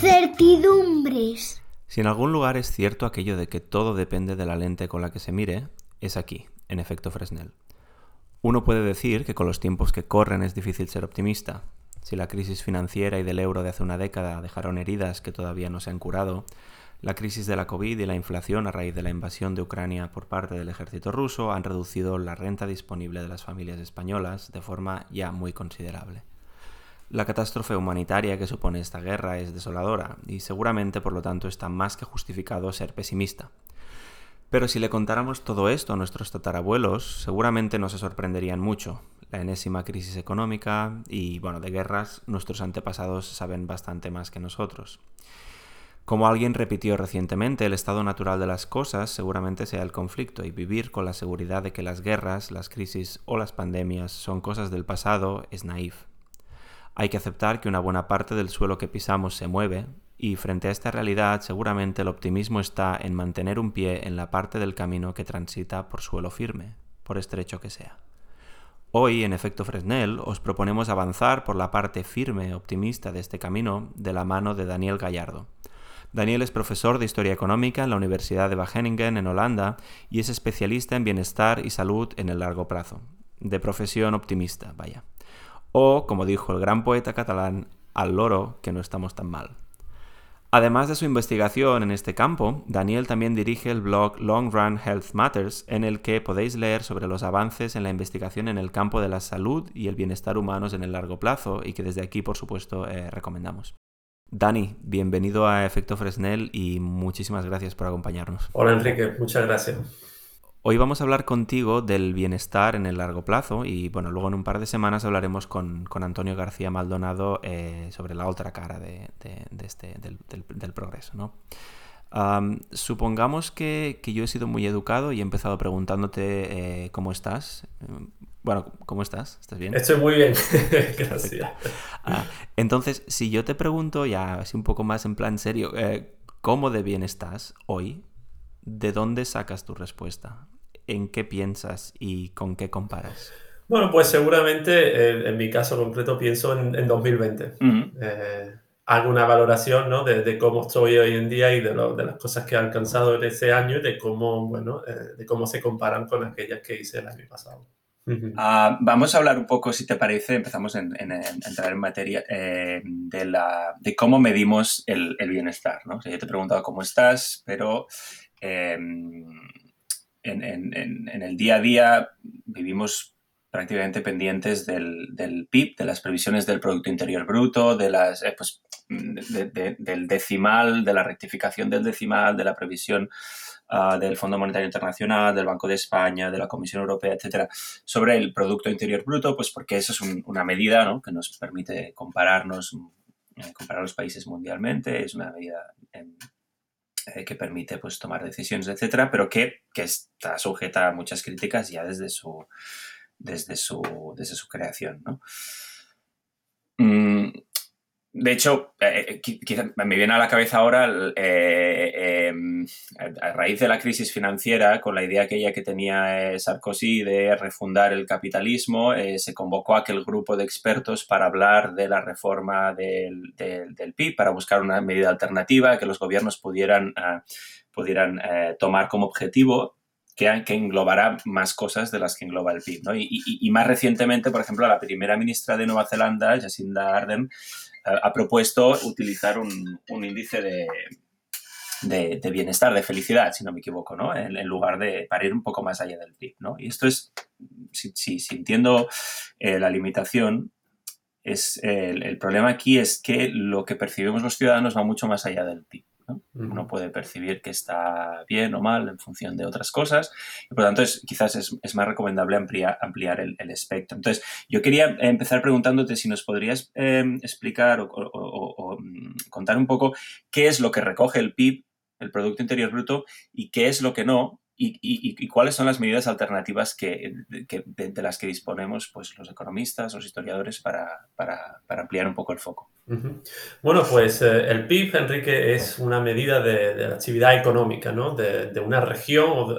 Incertidumbres. Si en algún lugar es cierto aquello de que todo depende de la lente con la que se mire, es aquí, en efecto Fresnel. Uno puede decir que con los tiempos que corren es difícil ser optimista. Si la crisis financiera y del euro de hace una década dejaron heridas que todavía no se han curado, la crisis de la COVID y la inflación a raíz de la invasión de Ucrania por parte del ejército ruso han reducido la renta disponible de las familias españolas de forma ya muy considerable. La catástrofe humanitaria que supone esta guerra es desoladora y seguramente por lo tanto está más que justificado ser pesimista. Pero si le contáramos todo esto a nuestros tatarabuelos, seguramente no se sorprenderían mucho. La enésima crisis económica y, bueno, de guerras, nuestros antepasados saben bastante más que nosotros. Como alguien repitió recientemente, el estado natural de las cosas seguramente sea el conflicto y vivir con la seguridad de que las guerras, las crisis o las pandemias son cosas del pasado es naif. Hay que aceptar que una buena parte del suelo que pisamos se mueve, y frente a esta realidad seguramente el optimismo está en mantener un pie en la parte del camino que transita por suelo firme, por estrecho que sea. Hoy, en efecto Fresnel, os proponemos avanzar por la parte firme, optimista de este camino de la mano de Daniel Gallardo. Daniel es profesor de Historia Económica en la Universidad de Wageningen en Holanda y es especialista en bienestar y salud en el largo plazo. De profesión optimista, vaya. O, como dijo el gran poeta catalán, al loro que no estamos tan mal. Además de su investigación en este campo, Daniel también dirige el blog Long Run Health Matters, en el que podéis leer sobre los avances en la investigación en el campo de la salud y el bienestar humanos en el largo plazo y que desde aquí, por supuesto, eh, recomendamos. Dani, bienvenido a Efecto Fresnel y muchísimas gracias por acompañarnos. Hola Enrique, muchas gracias. Hoy vamos a hablar contigo del bienestar en el largo plazo y bueno, luego en un par de semanas hablaremos con, Antonio García Maldonado eh, sobre la otra cara de, este, del, progreso. ¿no? supongamos que, yo he sido muy educado y he empezado preguntándote eh, cómo estás. Bueno, ¿cómo estás? ¿Estás bien? Estoy muy bien, gracias. Ah, entonces, si yo te pregunto ya así un poco más en plan serio, eh, ¿cómo de bien estás hoy? ¿De dónde sacas tu respuesta? en qué piensas y con qué comparas? Bueno, pues seguramente eh, en mi caso concreto pienso en, 2020. Eh, hago una valoración ¿no? de, cómo estoy hoy en día y de, de, las cosas que he alcanzado en ese año y de cómo, bueno, eh, de cómo se comparan con aquellas que hice el año pasado. Ah, vamos a hablar un poco, si te parece, empezamos a entrar en materia de, la, de cómo medimos el, bienestar. ¿no? yo te he preguntado cómo estás, pero en, el día a día vivimos prácticamente pendientes del, PIB, de las previsiones del Producto Interior Bruto, de las, eh, pues, del decimal, de la rectificación del decimal, de la previsión ah, del Fondo Monetario Internacional, del Banco de España, de la Comisión Europea, etcétera, sobre el Producto Interior Bruto, pues porque eso es una medida que nos permite compararnos, eh, comparar los países mundialmente, es una medida en, eh, que permite pues, tomar decisiones, etcétera, pero que, está sujeta a muchas críticas ya desde su, desde su, desde su creación. ¿no? Mm, de hecho, eh, eh, me viene a la cabeza ahora, eh, em, a raíz de la crisis financiera, con la idea aquella que tenía Sarkozy de refundar el capitalismo, se convocó a aquel grupo de expertos para hablar de la reforma del, PIB, para buscar una medida alternativa que los gobiernos pudieran, pudieran tomar como objetivo que, que, englobará más cosas de las que engloba el PIB. Y, más recientemente, por ejemplo, la primera ministra de Nueva Zelanda, Jacinda Ardern, ha propuesto utilizar un, índice de, de, bienestar, de felicidad, si no me equivoco, ¿no? En, lugar de para ir un poco más allá del PIB, ¿no? Y esto es, si, si, entiendo eh, la limitación, es el, problema aquí es que lo que percibimos los ciudadanos va mucho más allá del PIB. Uno puede percibir que está bien o mal en función de otras cosas y por lo tanto es, quizás es, más recomendable ampliar, ampliar el, espectro. Entonces, yo quería empezar preguntándote si nos podrías em, explicar o, mm, contar un poco qué es lo que recoge el PIB, el Producto Interior Bruto, y qué es lo que no, y, cuáles son las medidas alternativas que, de, las que disponemos pues, los economistas, los historiadores, para, ampliar un poco el foco. Bueno, pues eh, el PIB, Enrique, es una medida de, la actividad económica ¿no? de, una región, o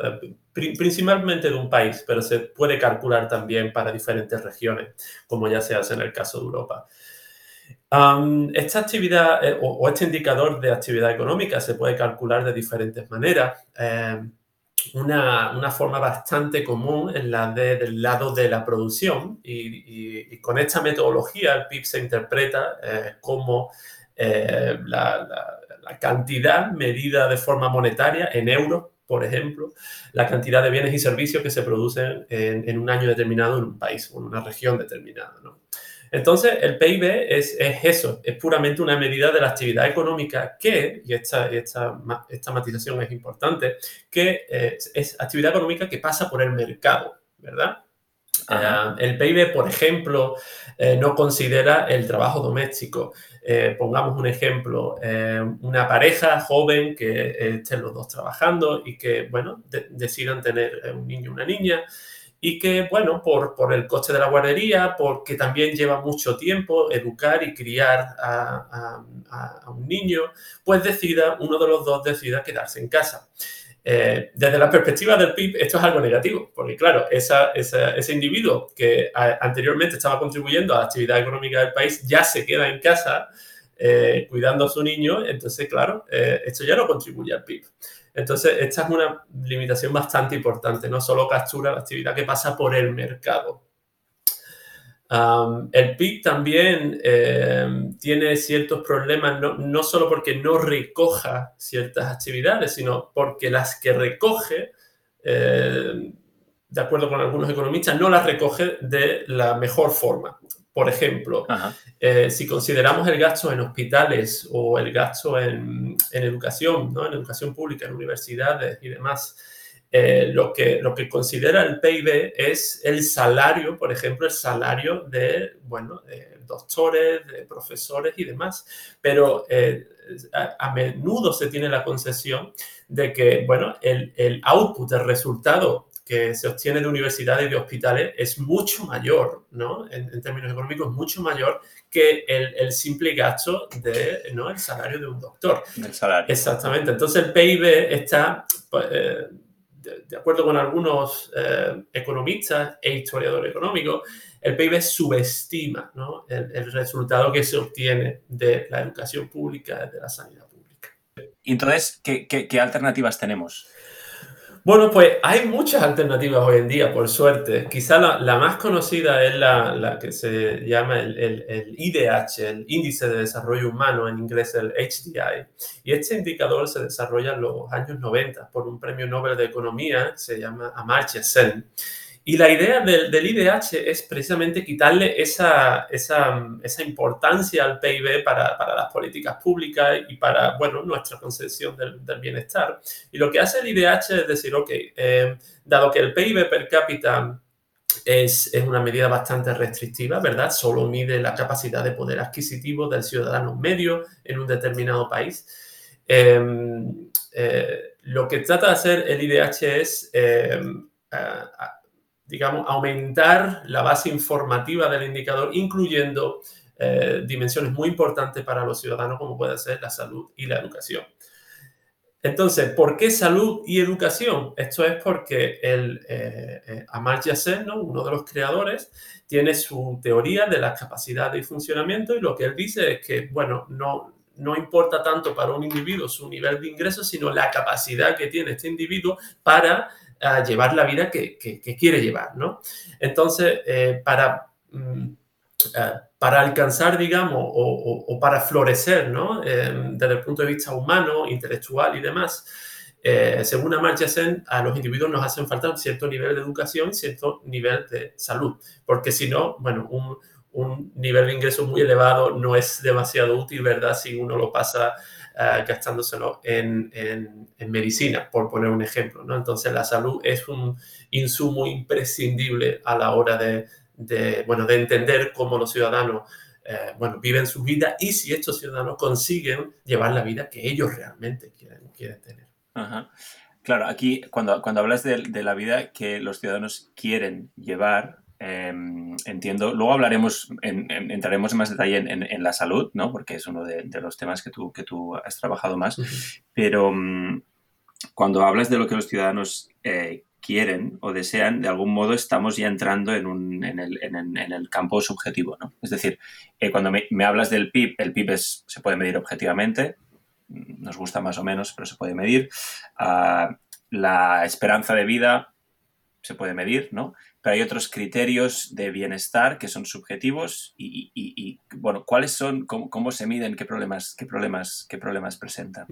principalmente de un país, pero se puede calcular también para diferentes regiones, como ya se hace en el caso de Europa. Esta actividad eh, o, este indicador de actividad económica se puede calcular de diferentes maneras. Eh, una, forma bastante común es la del lado de la producción y, con esta metodología el PIB se interpreta eh, como la, cantidad medida de forma monetaria en euros por ejemplo, la cantidad de bienes y servicios que se producen en, un año determinado en un país o en una región determinada. Entonces, el PIB es, eso, es puramente una medida de la actividad económica que, y esta, esta, esta matización es importante, que eh, es actividad económica que pasa por el mercado, ¿verdad? Eh, el PIB, por ejemplo, eh, no considera el trabajo doméstico. Eh, pongamos un ejemplo, una pareja joven que estén los dos trabajando y que, bueno, decidan tener un niño o una niña y que, bueno, por, por, el coste de la guardería, porque también lleva mucho tiempo educar y criar a, un niño, pues decida, uno de los dos decida quedarse en casa. Eh, desde la perspectiva del PIB, esto es algo negativo, porque claro, ese individuo que anteriormente estaba contribuyendo a la actividad económica del país ya se queda en casa eh, cuidando a su niño, entonces claro, eh, esto ya no contribuye al PIB. Entonces, esta es una limitación bastante importante, no solo captura la actividad que pasa por el mercado el PIB también em, tiene ciertos problemas, no, no, solo porque no recoja ciertas actividades, sino porque las que recoge, em, de acuerdo con algunos economistas, no las recoge de la mejor forma. Por ejemplo, eh, si consideramos el gasto en hospitales o el gasto en, en educación, ¿no? en educación pública, en universidades y demás, eh, lo, que, lo que considera el PIB es el salario, por ejemplo, el salario de, bueno, doctores, de profesores y demás. Pero eh, a, menudo se tiene la concesión de que, bueno, el, el output, el resultado que se obtiene de universidades y de hospitales es mucho mayor, ¿no? En, términos económicos, mucho mayor que el, el, simple gasto de, ¿no? El salario de un doctor. El salario. Exactamente. Entonces el PIB está... Pues, eh, de, acuerdo con algunos eh, economistas e historiadores económicos, el PIB subestima el, resultado que se obtiene de la educación pública, de la sanidad pública. Entonces, qué alternativas tenemos? Bueno, pues hay muchas alternativas hoy en día, por suerte. Quizá la, más conocida es la, que se llama el, IDH, el Índice de Desarrollo Humano, en inglés el HDI. Y este indicador se desarrolla en los años 90 por un premio Nobel de Economía, se llama Amartya Sen. Y la idea del, IDH es precisamente quitarle esa, esa, esa importancia al PIB para, para, las políticas públicas y para, bueno, nuestra concepción del, del bienestar. Y lo que hace el IDH es decir, ok, eh, dado que el PIB per cápita es, es, una medida bastante restrictiva, ¿verdad? Solo mide la capacidad de poder adquisitivo del ciudadano medio en un determinado país. Em, eh, lo que trata de hacer el IDH es em, digamos, aumentar la base informativa del indicador, incluyendo eh, dimensiones muy importantes para los ciudadanos, como puede ser la salud y la educación. Entonces, ¿por qué salud y educación? Esto es porque el, eh, eh Amartya Sen, uno de los creadores, tiene su teoría de las capacidades y funcionamiento y lo que él dice es que, bueno, no, no importa tanto para un individuo su nivel de ingreso, sino la capacidad que tiene este individuo para a llevar la vida que, quiere llevar, ¿no? Entonces, eh, para, mm, eh, para alcanzar, digamos, o, para florecer, ¿no? Em, desde el punto de vista humano, intelectual y demás, eh, según Amartya Sen, a los individuos nos hacen falta cierto nivel de educación, cierto nivel de salud, porque si no, bueno, un, un nivel de ingreso muy elevado no es demasiado útil, ¿verdad? Si uno lo pasa uh, gastándoselo en, en, medicina, por poner un ejemplo. ¿no? Entonces, la salud es un insumo imprescindible a la hora de, bueno, de entender cómo los ciudadanos eh, bueno, viven su vida y si estos ciudadanos consiguen llevar la vida que ellos realmente quieren, quieren tener. Claro, aquí cuando, cuando hablas de, la vida que los ciudadanos quieren llevar, Em, entiendo. Luego hablaremos, entraremos en más detalle en, la salud, ¿no? Porque es uno de, los temas que tú, que tú has trabajado más. Pero mm, cuando hablas de lo que los ciudadanos eh, quieren o desean, de algún modo estamos ya entrando en, un, en, el, en, el, campo subjetivo. ¿no? Es decir, eh, cuando me, hablas del PIB, el PIB se puede medir objetivamente, nos gusta más o menos, pero se puede medir. Ah, la esperanza de vida se puede medir, ¿no? Pero hay otros criterios de bienestar que son subjetivos y, bueno, ¿cuáles son? Cómo, se miden? ¿Qué problemas, qué problemas, qué problemas presentan?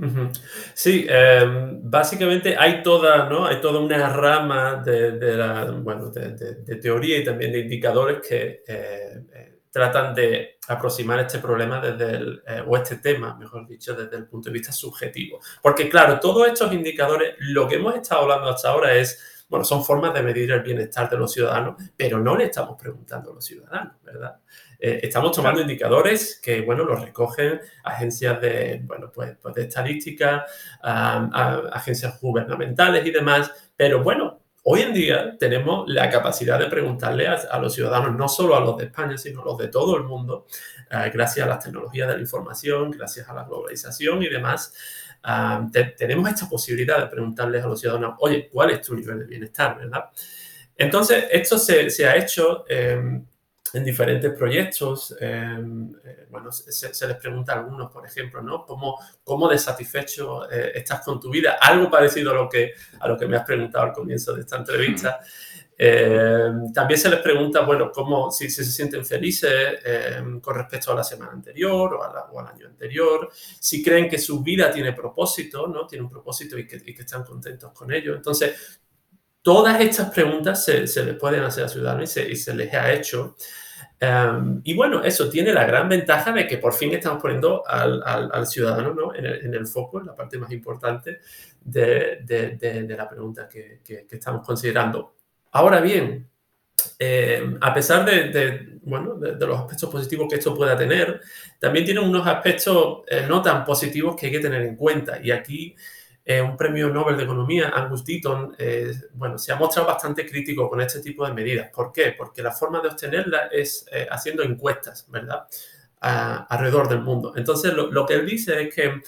Sí, em, básicamente hay toda, ¿no? Hay toda una rama de, la, bueno, de, teoría y también de indicadores que eh, eh, tratan de aproximar este problema desde el, eh, o este tema, mejor dicho, desde el punto de vista subjetivo. Porque claro, todos estos indicadores, lo que hemos estado hablando hasta ahora es bueno, son formas de medir el bienestar de los ciudadanos, pero no le estamos preguntando a los ciudadanos, ¿verdad? Eh, estamos tomando indicadores que, bueno, los recogen agencias de, bueno, pues, pues de estadística, agencias gubernamentales y demás, pero bueno, hoy en día tenemos la capacidad de preguntarle a, los ciudadanos, no solo a los de España, sino a los de todo el mundo, eh, gracias a las tecnologías de la información, gracias a la globalización y demás, tenemos esta posibilidad de preguntarles a los ciudadanos, oye, ¿cuál es tu nivel de bienestar, verdad? Entonces, esto se, ha hecho em, en diferentes proyectos. Em, eh, bueno, se, les pregunta a algunos, por ejemplo, ¿no? ¿Cómo, cómo de eh, estás con tu vida? Algo parecido a lo, que, a lo que me has preguntado al comienzo de esta entrevista. Eh, también se les pregunta, bueno, cómo, si, se sienten felices eh, con respecto a la semana anterior o, al año anterior, si creen que su vida tiene propósito, ¿no? Tiene un propósito y que, están contentos con ello. Entonces, todas estas preguntas se, les pueden hacer a ciudadanos y se, les ha hecho. Em, y bueno, eso tiene la gran ventaja de que por fin estamos poniendo al, ciudadano ¿no? en, el, foco, en la parte más importante de, la pregunta que estamos considerando. Ahora bien, eh, a pesar de, bueno, de, los aspectos positivos que esto pueda tener, también tiene unos aspectos eh, no tan positivos que hay que tener en cuenta. Y aquí eh, un premio Nobel de Economía, Angus Deaton, bueno, se ha mostrado bastante crítico con este tipo de medidas. ¿Por qué? Porque la forma de obtenerla es haciendo encuestas, ¿verdad? alrededor del mundo. Entonces, lo, lo que él dice es que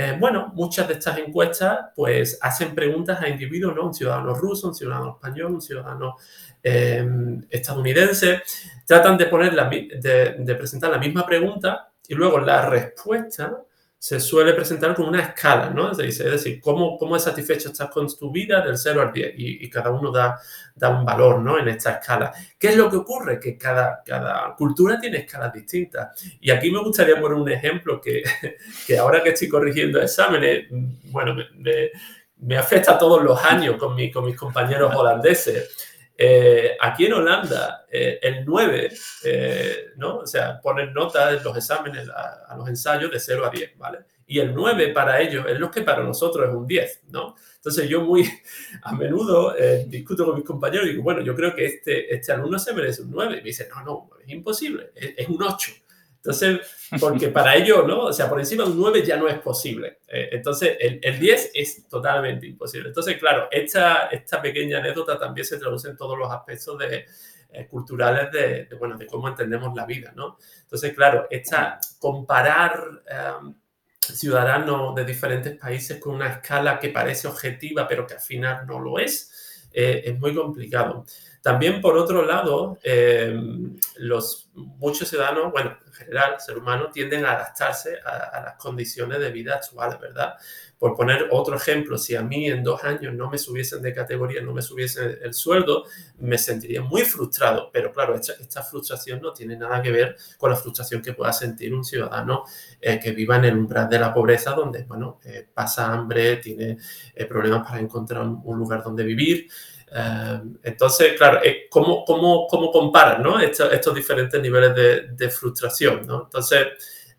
eh, bueno, muchas de estas encuestas pues hacen preguntas a individuos, ¿no? Un ciudadano ruso, un ciudadano español, un ciudadano eh, estadounidense. Tratan de, poner de presentar la misma pregunta y luego la respuesta se suele presentar con una escala, ¿no? Es decir, cómo, cómo es satisfecho estás con tu vida del 0 al 10 y, cada uno da, da, un valor, ¿no? En esta escala. ¿Qué es lo que ocurre? Que cada, cada cultura tiene escalas distintas. Y aquí me gustaría poner un ejemplo que, que ahora que estoy corrigiendo exámenes, bueno, me, me, afecta todos los años con, mi, con mis compañeros holandeses. Eh, aquí en Holanda, eh, el 9, eh, ¿no? O sea, ponen notas en los exámenes, a, los ensayos de 0 a 10, ¿vale? Y el 9 para ellos es lo que para nosotros es un 10, ¿no? Entonces yo muy a menudo discuto con mis compañeros y digo, bueno, yo creo que este, este alumno se merece un 9. Y me dicen, no, no, es imposible, es, es un 8. Entonces, porque para ello, ¿no? O sea, por encima de un 9 ya no es posible. Eh, entonces, el, el, 10 es totalmente imposible. Entonces, claro, esta, esta pequeña anécdota también se traduce en todos los aspectos de, eh, culturales de, bueno, de cómo entendemos la vida, ¿no? Entonces, claro, esta, comparar em, ciudadanos de diferentes países con una escala que parece objetiva, pero que al final no lo es, eh, es muy complicado. También, por otro lado, em, los, muchos ciudadanos, bueno, en general, el ser humano, tienden a adaptarse a, las condiciones de vida actuales, ¿verdad? Por poner otro ejemplo, si a mí en dos años no me subiesen de categoría, no me subiesen el, sueldo, me sentiría muy frustrado. Pero claro, esta, frustración no tiene nada que ver con la frustración que pueda sentir un ciudadano eh, que viva en el umbral de la pobreza, donde, bueno, eh, pasa hambre, tiene eh, problemas para encontrar un lugar donde vivir. Em, entonces, claro, eh, ¿cómo, cómo, cómo comparan ¿no? estos, diferentes niveles de, frustración? Entonces,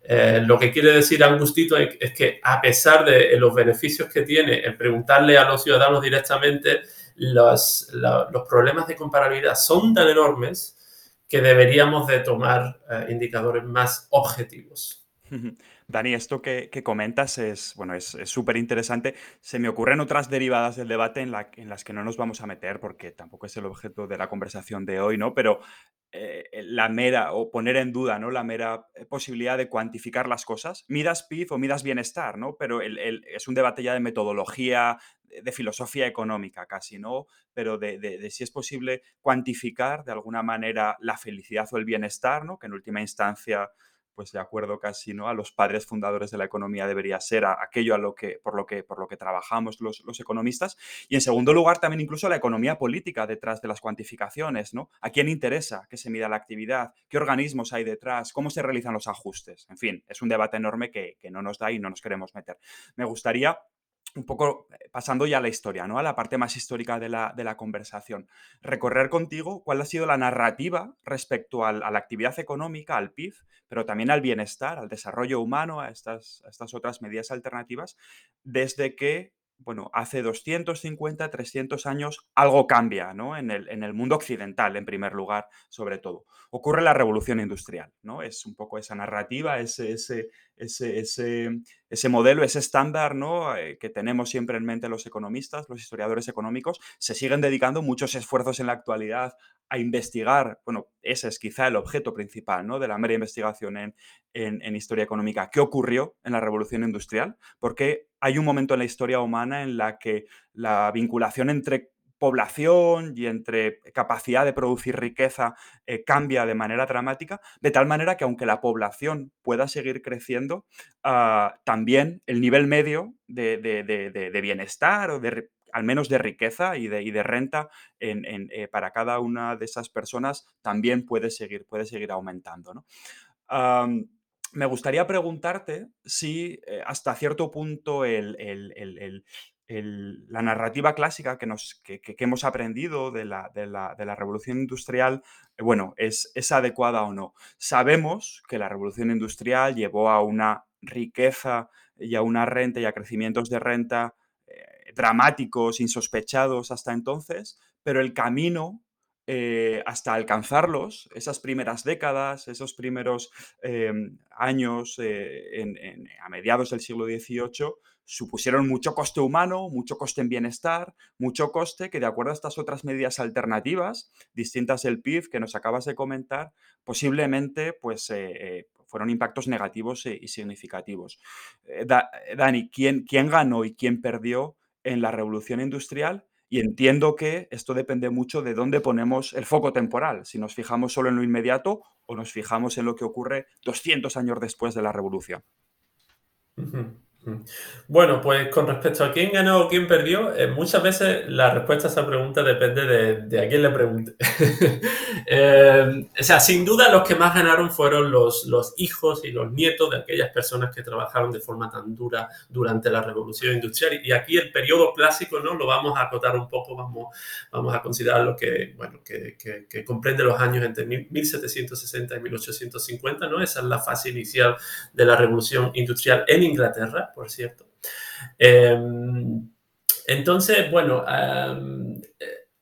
eh, lo que quiere decir Angustito es, que a pesar de los beneficios que tiene el preguntarle a los ciudadanos directamente, los, los problemas de comparabilidad son tan enormes que deberíamos de tomar eh, indicadores más objetivos. Dani, esto que, comentas es bueno, es súper interesante. Se me ocurren otras derivadas del debate en, la, en, las que no nos vamos a meter porque tampoco es el objeto de la conversación de hoy, ¿no? Pero eh, la mera o poner en duda ¿no? la mera eh, posibilidad de cuantificar las cosas. Midas PIB o midas bienestar, ¿no? Pero es un debate ya de metodología, de filosofía económica casi, ¿no? Pero de, si es posible cuantificar de alguna manera la felicidad o el bienestar, ¿no? Que en última instancia pues de acuerdo casi ¿no? a los padres fundadores de la economía debería ser aquello a lo que, por, lo que, por lo que trabajamos los, economistas. Y en segundo lugar, también incluso la economía política detrás de las cuantificaciones. ¿no? ¿A quién interesa que se mida la actividad? ¿Qué organismos hay detrás? ¿Cómo se realizan los ajustes? En fin, es un debate enorme que no nos da y no nos queremos meter. Me gustaría un poco eh, pasando ya a la historia, ¿no? A la parte más histórica de la, de la conversación. Recorrer contigo cuál ha sido la narrativa respecto a la actividad económica, al PIB, pero también al bienestar, al desarrollo humano, a estas, a estas otras medidas alternativas, desde que bueno, hace 250, 300 años algo cambia ¿no? en, el, en, el, mundo occidental, en primer lugar, sobre todo. Ocurre la revolución industrial, ¿no? Es un poco esa narrativa, ese, ese, ese, ese, modelo, ese estándar ¿no? Eh, que tenemos siempre en mente los economistas, los historiadores económicos, se siguen dedicando muchos esfuerzos en la actualidad a investigar, bueno, ese es quizá el objeto principal ¿no? de la mera investigación en, en, historia económica. ¿Qué ocurrió en la revolución industrial? Porque hay un momento en la historia humana en la que la vinculación entre población y entre capacidad de producir riqueza eh, cambia de manera dramática, de tal manera que aunque la población pueda seguir creciendo, ah, también el nivel medio de, bienestar o de, al menos de riqueza y de, de renta eh, para cada una de esas personas también puede seguir, puede seguir aumentando. me gustaría preguntarte si eh, hasta cierto punto el, la narrativa clásica que, nos, que, hemos aprendido de la, de la, revolución industrial, eh, bueno, es, es, adecuada o no. Sabemos que la revolución industrial llevó a una riqueza y a una renta y a crecimientos de renta dramáticos, insospechados hasta entonces, pero el camino eh, hasta alcanzarlos, esas primeras décadas, esos primeros em, años a mediados del siglo XVIII, supusieron mucho coste humano, mucho coste en bienestar, mucho coste que de acuerdo a estas otras medidas alternativas, distintas del PIB que nos acabas de comentar, posiblemente pues, eh, eh, fueron impactos negativos y significativos. Eh, Dani, ¿quién, ¿quién ganó y quién perdió en la revolución industrial? Y entiendo que esto depende mucho de dónde ponemos el foco temporal, si nos fijamos solo en lo inmediato o nos fijamos en lo que ocurre 200 años después de la revolución. Bueno, pues con respecto a quién ganó o quién perdió, eh, muchas veces la respuesta a esa pregunta depende de, a quién le pregunte. Eh, o sea, sin duda los que más ganaron fueron los, hijos y los nietos de aquellas personas que trabajaron de forma tan dura durante la revolución industrial. Y aquí el periodo clásico, ¿no? Lo vamos a acotar un poco, vamos, vamos a considerar lo que, bueno, que, que comprende los años entre 1760 y 1850, ¿no? Esa es la fase inicial de la revolución industrial en Inglaterra por cierto. Em, entonces, bueno, em,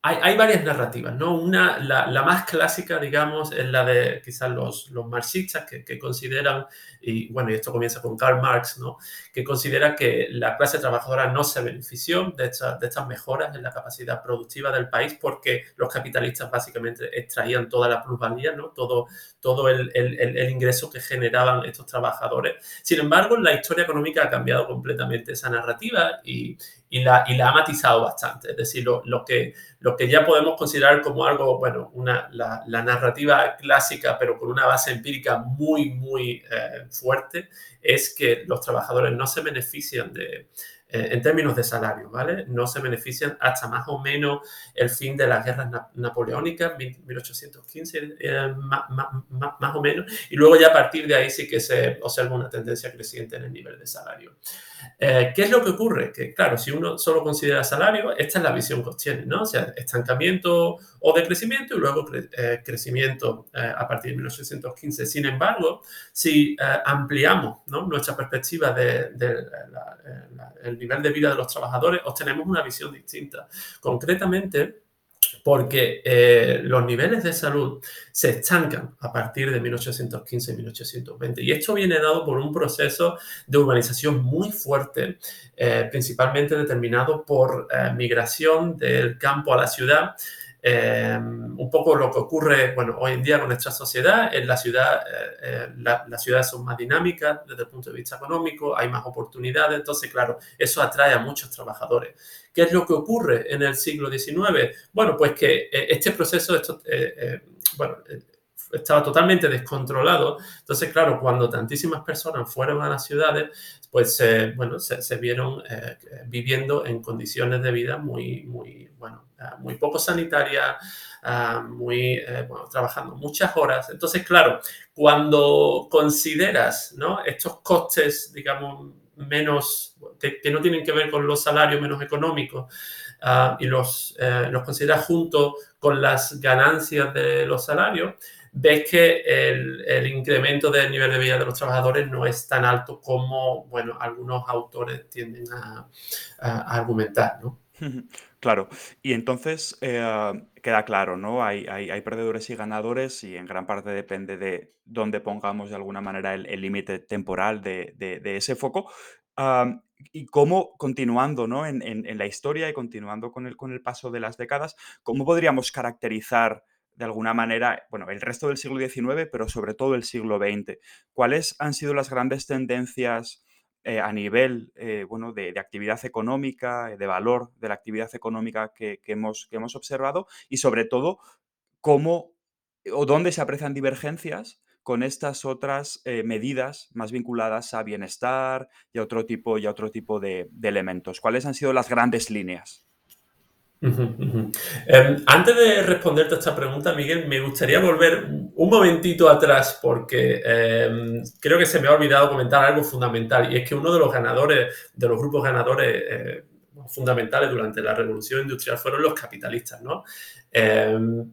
hay, varias narrativas, ¿no? Una, la, más clásica, digamos, es la de quizás los, los marxistas que, consideran, y bueno, y esto comienza con Karl Marx, ¿no? Que considera que la clase trabajadora no se benefició de, de estas mejoras en la capacidad productiva del país porque los capitalistas básicamente extraían toda la plusvalía, ¿no? Todo, todo el, el, el ingreso que generaban estos trabajadores. Sin embargo, la historia económica ha cambiado completamente esa narrativa y, y la, y la ha matizado bastante. Es decir, lo, lo, que, lo que ya podemos considerar como algo, bueno, una, la, la narrativa clásica, pero con una base empírica muy, muy eh, fuerte, es que los trabajadores no se benefician de, eh, en términos de salario, ¿vale? No se benefician hasta más o menos el fin de las guerras napoleónicas, 1815 eh, más, o menos, y luego ya a partir de ahí sí que se observa una tendencia creciente en el nivel de salario. Eh, ¿Qué es lo que ocurre? Que claro, si uno solo considera salario, esta es la visión que obtiene, ¿no? O sea, estancamiento o decrecimiento y luego crecimiento a partir de 1815. Sin embargo, si ampliamos nuestra perspectiva de, nivel de vida de los trabajadores, obtenemos una visión distinta. Concretamente, porque eh, los niveles de salud se estancan a partir de 1815 y 1820. Y esto viene dado por un proceso de urbanización muy fuerte, eh, principalmente determinado por eh, migración del campo a la ciudad, un poco lo que ocurre, bueno, hoy en día con nuestra sociedad, en la ciudad, las ciudades son más dinámicas desde el punto de vista económico, hay más oportunidades, entonces, claro, eso atrae a muchos trabajadores. ¿Qué es lo que ocurre en el siglo XIX? Bueno, pues que este proceso, bueno, estaba totalmente descontrolado. Entonces, claro, cuando tantísimas personas fueron a las ciudades, pues, eh, bueno, se, vieron eh, viviendo en condiciones de vida muy, muy, bueno, ah, muy poco sanitarias, ah, muy, eh, trabajando muchas horas. Entonces, claro, cuando consideras. Estos costes, digamos, menos, que, no tienen que ver con los salarios menos económicos, ah, y los, los consideras junto con las ganancias de los salarios, ves que el, incremento del nivel de vida de los trabajadores no es tan alto como, bueno, algunos autores tienden a, argumentar, ¿no? Claro, y entonces eh, queda claro, ¿no? Hay, hay, perdedores y ganadores y en gran parte depende de dónde pongamos de alguna manera el límite temporal de, ese foco. y cómo, continuando ¿no? en, en, la historia y continuando con el, con el paso de las décadas, ¿cómo podríamos caracterizar de alguna manera, bueno, el resto del siglo XIX, pero sobre todo el siglo XX. ¿Cuáles han sido las grandes tendencias eh, a nivel eh, bueno, de, actividad económica, de valor de la actividad económica que, hemos, observado? Y sobre todo, cómo o dónde se aprecian divergencias con estas otras eh, medidas más vinculadas a bienestar y a otro tipo, y otro tipo de elementos. ¿Cuáles han sido las grandes líneas? Em, antes de responderte a esta pregunta, Miguel, me gustaría volver un momentito atrás porque em, creo que se me ha olvidado comentar algo fundamental y es que uno de los ganadores, de los grupos ganadores eh, fundamentales durante la revolución industrial fueron los capitalistas, ¿no? Em,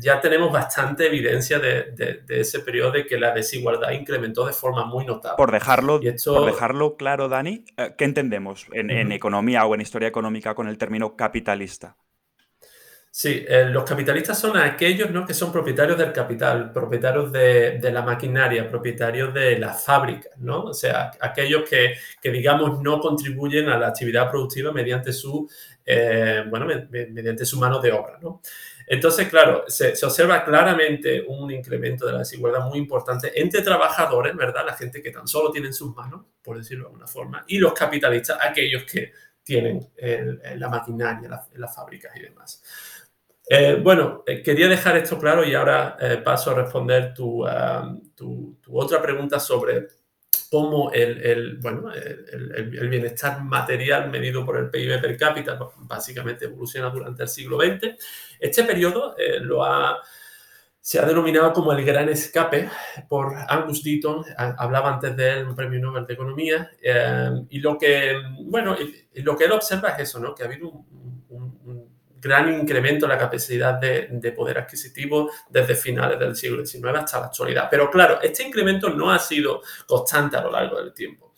ya tenemos bastante evidencia de, ese periodo de que la desigualdad incrementó de forma muy notable. Por dejarlo, por dejarlo claro, Dani, eh, ¿qué entendemos en economía o en historia económica con el término capitalista? Sí, eh, los capitalistas son aquellos ¿no? que son propietarios del capital, propietarios de, la maquinaria, propietarios de las fábricas, ¿no? O sea, aquellos que, digamos, no contribuyen a la actividad productiva mediante su, eh, bueno, mediante su mano de obra, ¿no? Entonces, claro, se, observa claramente un incremento de la desigualdad muy importante entre trabajadores, ¿verdad? La gente que tan solo tiene sus manos, por decirlo de alguna forma, y los capitalistas, aquellos que tienen la maquinaria, las fábricas y demás. Eh, bueno, eh, quería dejar esto claro y ahora paso a responder tu, tu, otra pregunta sobre cómo el, bueno, el, bienestar material medido por el PIB per cápita básicamente evoluciona durante el siglo XX. Este periodo lo ha, se ha denominado como el gran escape por Angus Deaton, hablaba antes de él, un premio Nobel de Economía, y lo que, bueno, lo que él observa es eso, ¿no? que ha habido un gran incremento en la capacidad de, poder adquisitivo desde finales del siglo XIX hasta la actualidad. Pero claro, este incremento no ha sido constante a lo largo del tiempo.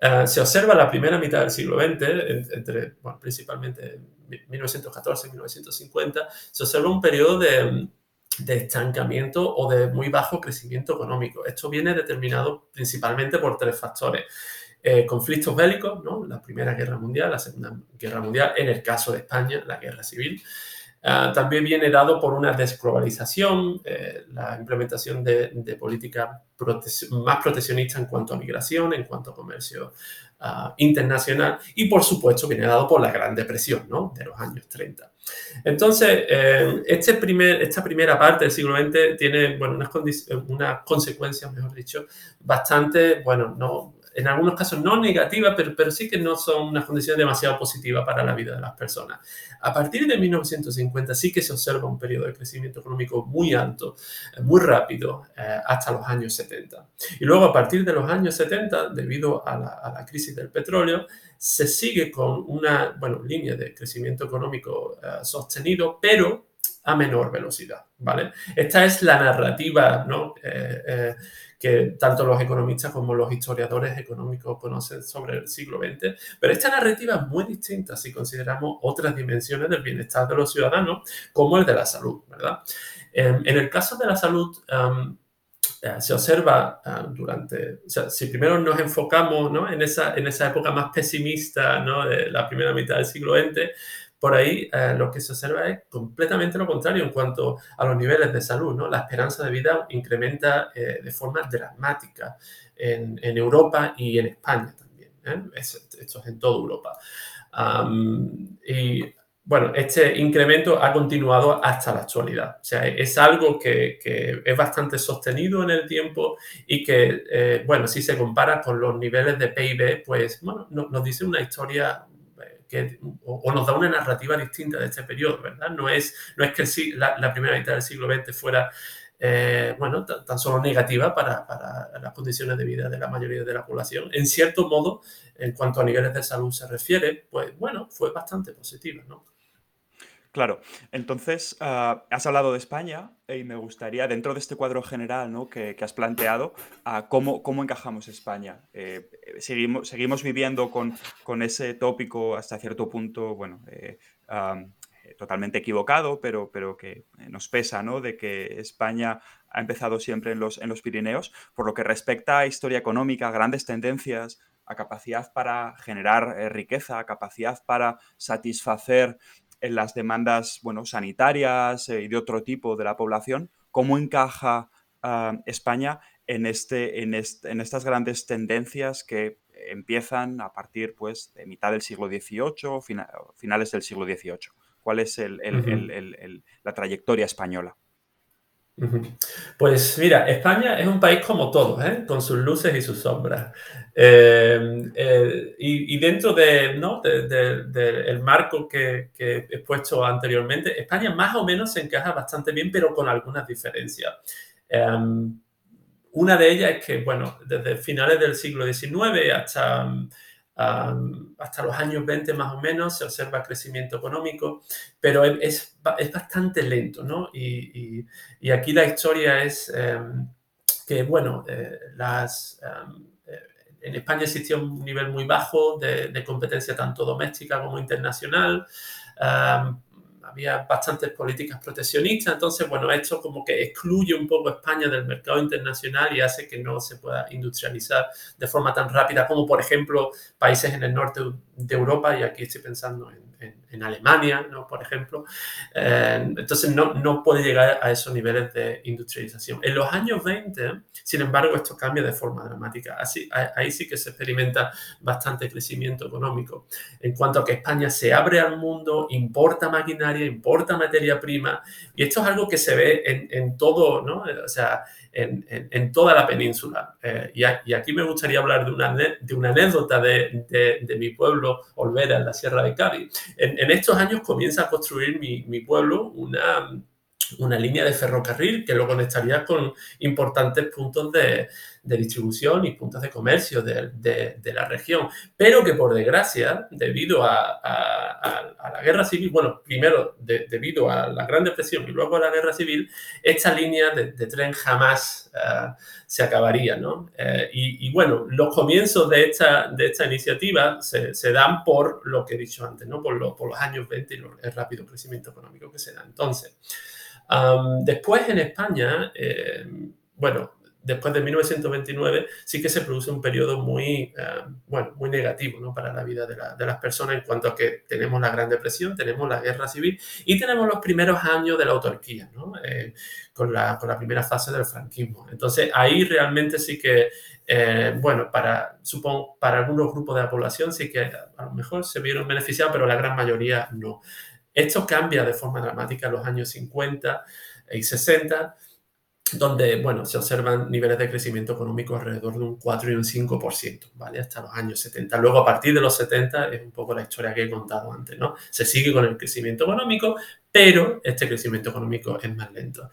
Eh, se observa en la primera mitad del siglo XX, entre, principalmente 1914 y 1950, se observa un periodo de, de estancamiento o de muy bajo crecimiento económico. Esto viene determinado principalmente por tres factores. Eh, conflictos bélicos, ¿no? la Primera Guerra Mundial, la Segunda Guerra Mundial, en el caso de España, la Guerra Civil. Ah, también viene dado por una desglobalización, eh, la implementación de, políticas más proteccionistas en cuanto a migración, en cuanto a comercio ah, internacional y por supuesto viene dado por la Gran Depresión ¿no? de los años 30. Entonces, eh, este primer, esta primera parte del siglo XX tiene bueno, unas, unas consecuencias, mejor dicho, bastante, bueno, no en algunos casos no negativas, pero, pero sí que no son unas condiciones demasiado positivas para la vida de las personas. A partir de 1950 sí que se observa un periodo de crecimiento económico muy alto, eh, muy rápido, eh, hasta los años 70. Y luego a partir de los años 70, debido a la, crisis del petróleo, se sigue con una bueno, línea de crecimiento económico eh, sostenido, pero a menor velocidad, ¿vale? Esta es la narrativa, ¿no? Que tanto los economistas como los historiadores económicos conocen sobre el siglo XX, pero esta narrativa es muy distinta si consideramos otras dimensiones del bienestar de los ciudadanos, como el de la salud, ¿verdad? En, el caso de la salud, eh, se observa ah, durante, o sea, si primero nos enfocamos ¿no? en, esa, en esa época más pesimista ¿no? de la primera mitad del siglo XX, por ahí eh, lo que se observa es completamente lo contrario en cuanto a los niveles de salud. ¿no? La esperanza de vida incrementa eh, de forma dramática en, Europa y en España también. esto es en toda Europa. y bueno, este incremento ha continuado hasta la actualidad. O sea, es algo que, es bastante sostenido en el tiempo y que, eh, bueno, si se compara con los niveles de PIB, pues, nos dice una historia eh, que, o, nos da una narrativa distinta de este periodo, ¿verdad? No es, no es que la, primera mitad del siglo XX fuera, eh, bueno, tan, solo negativa para, para, las condiciones de vida de la mayoría de la población. En cierto modo, en cuanto a niveles de salud se refiere, pues, bueno, fue bastante positiva, ¿no? Claro, entonces ah, has hablado de España y me gustaría, dentro de este cuadro general ¿no? que, has planteado, uh, ¿cómo, ¿cómo, encajamos España? Eh, seguimos, seguimos viviendo con, con, ese tópico hasta cierto punto, bueno, eh, totalmente equivocado, pero, pero que nos pesa, ¿no? De que España ha empezado siempre en los, en los Pirineos. Por lo que respecta a historia económica, grandes tendencias, a capacidad para generar riqueza, capacidad para satisfacer en las demandas bueno, sanitarias eh, y de otro tipo de la población, ¿cómo encaja ah, España en, este, en, en, estas grandes tendencias que empiezan a partir pues, de mitad del siglo XVIII, finales del siglo XVIII? ¿Cuál es la trayectoria española? Pues mira, España es un país como todos, ¿eh? con sus luces y sus sombras. Eh, eh, y, dentro de, ¿no? del marco que, que, he puesto anteriormente, España más o menos se encaja bastante bien, pero con algunas diferencias. una de ellas es que, bueno, desde finales del siglo XIX hasta hasta los años 20 más o menos se observa crecimiento económico, pero es, es bastante lento, ¿no? Y, aquí la historia es em, que, bueno, eh, las, eh, en España existía un nivel muy bajo de competencia tanto doméstica como internacional había bastantes políticas proteccionistas, entonces, bueno, esto como que excluye un poco España del mercado internacional y hace que no se pueda industrializar de forma tan rápida como, por ejemplo, países en el norte de Europa, y aquí estoy pensando en, en, Alemania, ¿no? por ejemplo. Eh, entonces no, no, puede llegar a esos niveles de industrialización. En los años 20, sin embargo, esto cambia de forma dramática. Así, ahí sí que se experimenta bastante crecimiento económico. En cuanto a que España se abre al mundo, importa maquinaria, importa materia prima, y esto es algo que se ve en, en todo, ¿no? O sea, en, toda la península. Eh, y, aquí me gustaría hablar de una, de una anécdota de, de, mi pueblo, Olvera, en la Sierra de Cádiz. En, estos años comienza a construir mi, mi pueblo una, una línea de ferrocarril que lo conectaría con importantes puntos de, distribución y puntos de comercio de, la región, pero que por desgracia, debido a, la guerra civil, bueno, primero debido a la Gran Depresión y luego a la guerra civil, esta línea de, tren jamás eh, se acabaría, ¿no? Eh, y, bueno, los comienzos de esta, iniciativa se, dan por lo que he dicho antes, ¿no? Por, por los años 20 y el rápido crecimiento económico que se da. Entonces, después en España, eh, bueno, después de 1929 sí que se produce un periodo muy, eh, bueno, muy negativo ¿no? para la vida de, las personas en cuanto a que tenemos la Gran Depresión, tenemos la Guerra Civil y tenemos los primeros años de la autarquía, ¿no? Eh, con, la, con, la, primera fase del franquismo. Entonces ahí realmente sí que, eh, bueno, para, supongo, para algunos grupos de la población sí que a lo mejor se vieron beneficiados, pero la gran mayoría no. Esto cambia de forma dramática en los años 50 y 60 donde, bueno, se observan niveles de crecimiento económico alrededor de un 4 y un 5%, ¿vale? Hasta los años 70. Luego, a partir de los 70, es un poco la historia que he contado antes, ¿no? Se sigue con el crecimiento económico, pero este crecimiento económico es más lento.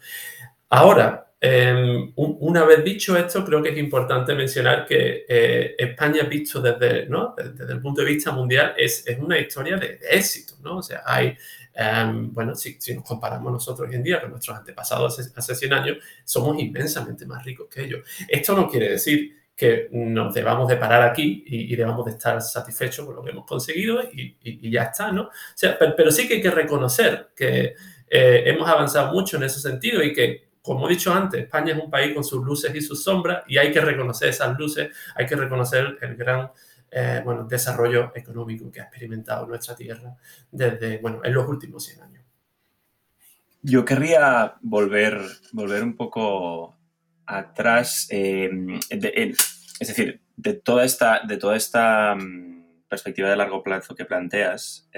Ahora, em, una vez dicho esto, creo que es importante mencionar que eh, España, visto desde, ¿no? desde, el punto de vista mundial, es, es una historia de, de, éxito, ¿no? O sea, hay Em, bueno, si, nos comparamos nosotros hoy en día con nuestros antepasados hace, hace 100 años, somos inmensamente más ricos que ellos. Esto no quiere decir que nos debamos de parar aquí y, debamos de estar satisfechos con lo que hemos conseguido y, ya está, ¿no? O sea, pero, sí que hay que reconocer que eh, hemos avanzado mucho en ese sentido y que, como he dicho antes, España es un país con sus luces y sus sombras y hay que reconocer esas luces, hay que reconocer el gran eh, bueno, desarrollo económico que ha experimentado nuestra tierra desde, bueno, en los últimos 100 años. Yo querría volver, volver un poco atrás, em, es decir, de toda esta, de toda esta mm, perspectiva de largo plazo que planteas,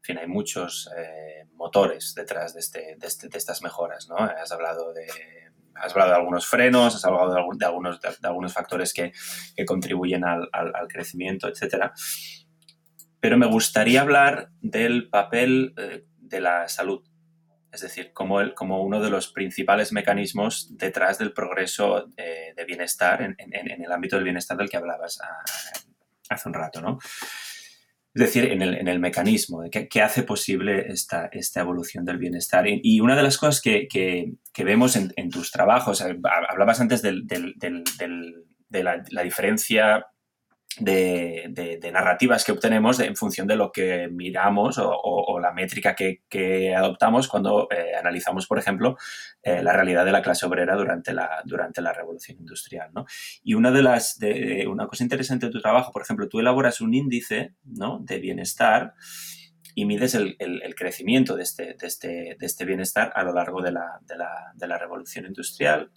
en fin, hay muchos eh, motores detrás de, este, de, este, de, estas mejoras, ¿no? Has hablado de, has hablado de algunos frenos, has hablado de, algunos, de, algunos factores que, que contribuyen al, al, crecimiento, etc. Pero me gustaría hablar del papel eh, de la salud es decir, como, el, como uno de los principales mecanismos detrás del progreso eh, de bienestar en, en, en, el ámbito del bienestar del que hablabas ah, hace un rato, ¿no? Es decir, en el, en el mecanismo, que, hace posible esta, esta, evolución del bienestar. Y, una de las cosas que, que, vemos en, tus trabajos, eh, hablabas antes del, de la, diferencia de, narrativas que obtenemos en función de lo que miramos o, la métrica que, adoptamos cuando eh, analizamos, por ejemplo, eh, la realidad de la clase obrera durante la, durante la revolución industrial. ¿no? Y una de las, de, una cosa interesante de tu trabajo, por ejemplo, tú elaboras un índice ¿no? de bienestar y mides el, el, crecimiento de este, de, este, de este bienestar a lo largo de la, de la, de la revolución industrial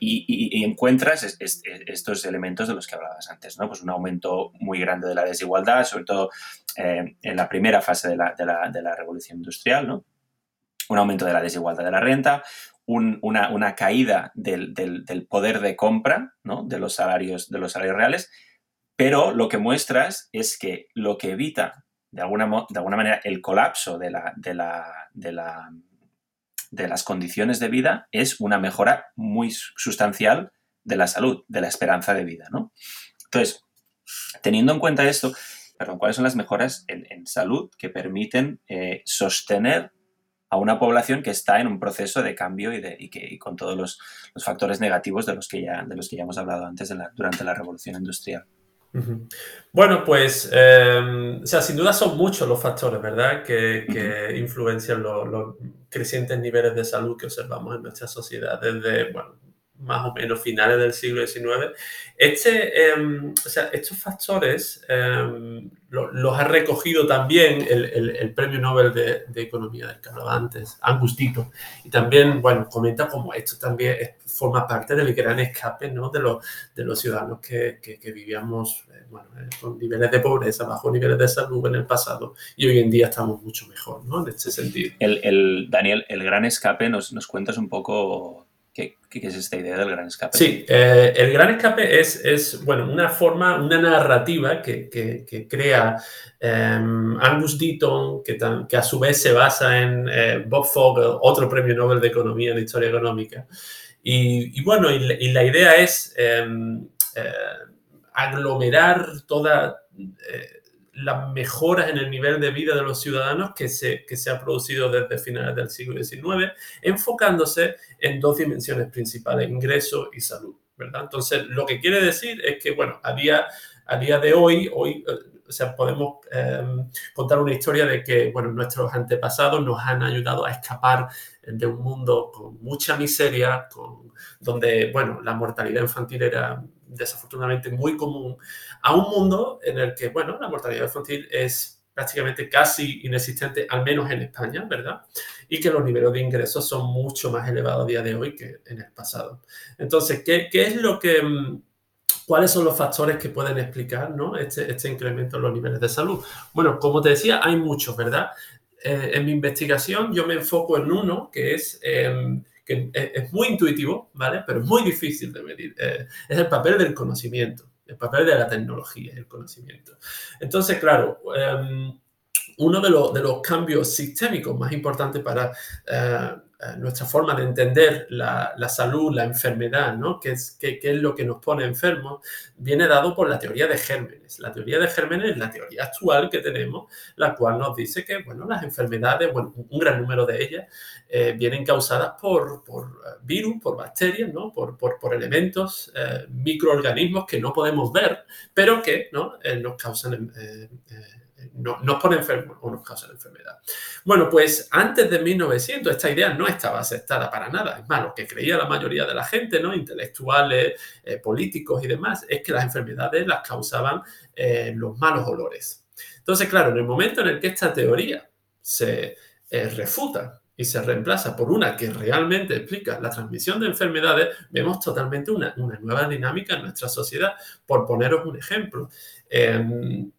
y, encuentras es, es, estos elementos de los que hablabas antes, ¿no? Pues un aumento muy grande de la desigualdad, sobre todo eh, en la primera fase de la, revolución industrial, ¿no? Un aumento de la desigualdad de la renta, un, una, caída del, poder de compra, ¿no? De los salarios, de los salarios reales, pero lo que muestras es que lo que evita de alguna, de alguna manera el colapso de la, de la, de la de las condiciones de vida es una mejora muy sustancial de la salud, de la esperanza de vida, ¿no? Entonces, teniendo en cuenta esto, perdón, ¿cuáles son las mejoras en, salud que permiten eh, sostener a una población que está en un proceso de cambio y, de, y que, y con todos los, factores negativos de los que ya, de los que ya hemos hablado antes durante la revolución industrial? Bueno, pues, eh, o sea, sin duda son muchos los factores, ¿verdad?, que, que influencian los, los, crecientes niveles de salud que observamos en nuestra sociedad desde, bueno, más o menos finales del siglo XIX. Este, eh, o sea, estos factores eh, lo, los ha recogido también el, el, el Premio Nobel de, de, Economía del que hablaba antes, Angus Deaton, y también, bueno, comenta como esto también es, forma parte del gran escape ¿no? de, los, de los ciudadanos que, que, que vivíamos eh, bueno, con niveles de pobreza, bajo niveles de salud en el pasado, y hoy en día estamos mucho mejor, ¿no? En este sentido. El, el Daniel, el gran escape, nos, nos cuentas un poco ¿Qué, ¿Qué, es esta idea del gran escape? Sí, eh, el gran escape es, es, bueno, una forma, una narrativa que, que, que crea eh, Angus Deaton, que, tan, que, a su vez se basa en eh, Bob Fogel, otro premio Nobel de Economía en Historia Económica. Y, y bueno, y, y, la idea es em, eh, aglomerar toda eh, las mejoras en el nivel de vida de los ciudadanos que se, que se ha producido desde finales del siglo XIX, enfocándose en dos dimensiones principales, ingreso y salud. ¿verdad? Entonces, lo que quiere decir es que, bueno, a día, a día de hoy, hoy o sea, podemos eh, contar una historia de que, bueno, nuestros antepasados nos han ayudado a escapar de un mundo con mucha miseria, con, donde, bueno, la mortalidad infantil era desafortunadamente muy común, a un mundo en el que, bueno, la mortalidad infantil es prácticamente casi inexistente, al menos en España, ¿verdad? Y que los niveles de ingresos son mucho más elevados a día de hoy que en el pasado. Entonces, ¿qué, qué es lo que... ¿Cuáles son los factores que pueden explicar ¿no? este, este incremento en los niveles de salud? Bueno, como te decía, hay muchos, ¿verdad? Eh, en mi investigación yo me enfoco en uno que es... Eh, que es muy intuitivo, ¿vale? Pero es muy difícil de medir. Eh, es el papel del conocimiento, el papel de la tecnología, el conocimiento. Entonces, claro, um, uno de, lo, de, los cambios sistémicos más importantes para uh, nuestra forma de entender la, la salud, la enfermedad, ¿no? ¿Qué es, qué, es lo que nos pone enfermos? Viene dado por la teoría de gérmenes. La teoría de gérmenes es la teoría actual que tenemos, la cual nos dice que, bueno, las enfermedades, bueno, un gran número de ellas eh, vienen causadas por, por, virus, por bacterias, ¿no? Por, por, por elementos, eh, microorganismos que no podemos ver, pero que, ¿no? Eh, nos causan no, nos pone enfermos o nos causa la enfermedad. Bueno, pues antes de 1900 esta idea no estaba aceptada para nada. Es más, lo que creía la mayoría de la gente, ¿no? intelectuales, eh, políticos y demás, es que las enfermedades las causaban eh, los malos olores. Entonces, claro, en el momento en el que esta teoría se eh, refuta y se reemplaza por una que realmente explica la transmisión de enfermedades, vemos totalmente una, nueva dinámica en nuestra sociedad. Por poneros un ejemplo, em,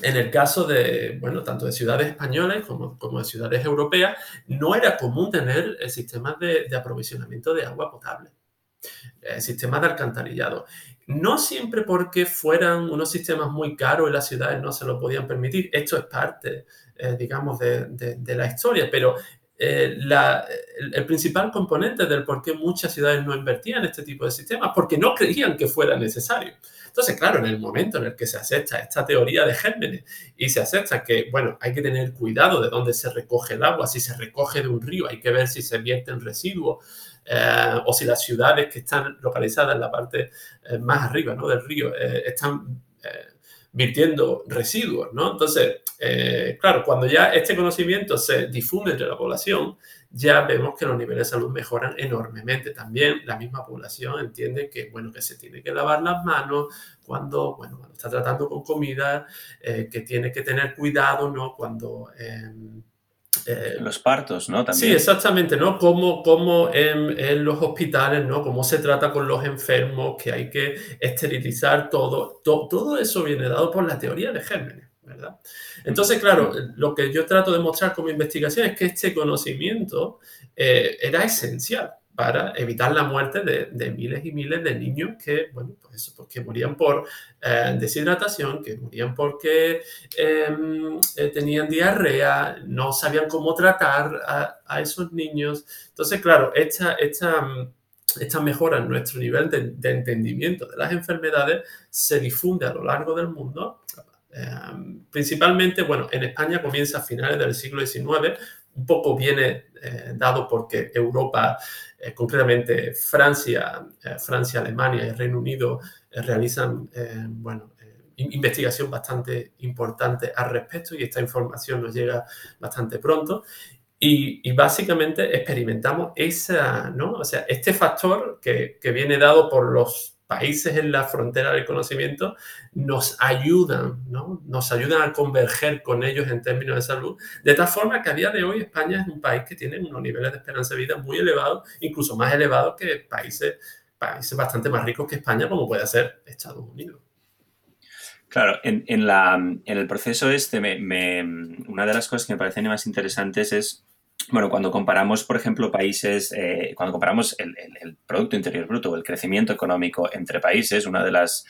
en el caso de, bueno, tanto de ciudades españolas como, como de ciudades europeas, no era común tener eh, sistemas de, de aprovisionamiento de agua potable, eh, sistemas de alcantarillado. No siempre porque fueran unos sistemas muy caros y las ciudades no se lo podían permitir. Esto es parte, eh, digamos, de, de, la historia, pero la, el, principal componente del por qué muchas ciudades no invertían en este tipo de sistemas, porque no creían que fuera necesario. Entonces, claro, en el momento en el que se acepta esta teoría de gérmenes y se acepta que, bueno, hay que tener cuidado de dónde se recoge el agua, si se recoge de un río, hay que ver si se vierten residuos eh, o si las ciudades que están localizadas en la parte eh, más arriba ¿no? del río eh, están virtiendo residuos, ¿no? Entonces, claro, cuando ya este conocimiento se difunde entre la población, ya vemos que los niveles de salud mejoran enormemente. También la misma población entiende que, bueno, que se tiene que lavar las manos cuando, bueno, está tratando con comida, eh, que tiene que tener cuidado, ¿no? Cuando... Em, eh, los partos, ¿no? También. Sí, exactamente, ¿no? Como, como en, los hospitales, ¿no? Cómo se trata con los enfermos, que hay que esterilizar todo. todo eso viene dado por la teoría de gérmenes, ¿verdad? Entonces, claro, lo que yo trato de mostrar como investigación es que este conocimiento eh, era esencial para evitar la muerte de, miles y miles de niños que, bueno, pues eso, porque morían por eh, deshidratación, que morían porque em, eh, tenían diarrea, no sabían cómo tratar a, esos niños. Entonces, claro, esta, esta, esta mejora en nuestro nivel de entendimiento de las enfermedades se difunde a lo largo del mundo Em, principalmente, bueno, en España comienza a finales del siglo XIX, un poco viene eh, dado porque Europa, eh, concretamente Francia, eh, Francia, Alemania y Reino Unido realizan, bueno, investigación bastante importante al respecto y esta información nos llega bastante pronto. Y, y, básicamente experimentamos esa, ¿no? O sea, este factor que, que viene dado por los países en la frontera del conocimiento nos ayudan, ¿no? Nos ayudan a converger con ellos en términos de salud, de tal forma que a día de hoy España es un país que tiene unos niveles de esperanza de vida muy elevados, incluso más elevados que países, países bastante más ricos que España, como puede ser Estados Unidos. Claro, en, en, la, en el proceso este, una de las cosas que me parecen más interesantes es bueno, cuando comparamos, por ejemplo, países, eh, cuando comparamos el, Producto Interior Bruto el crecimiento económico entre países, una de, las,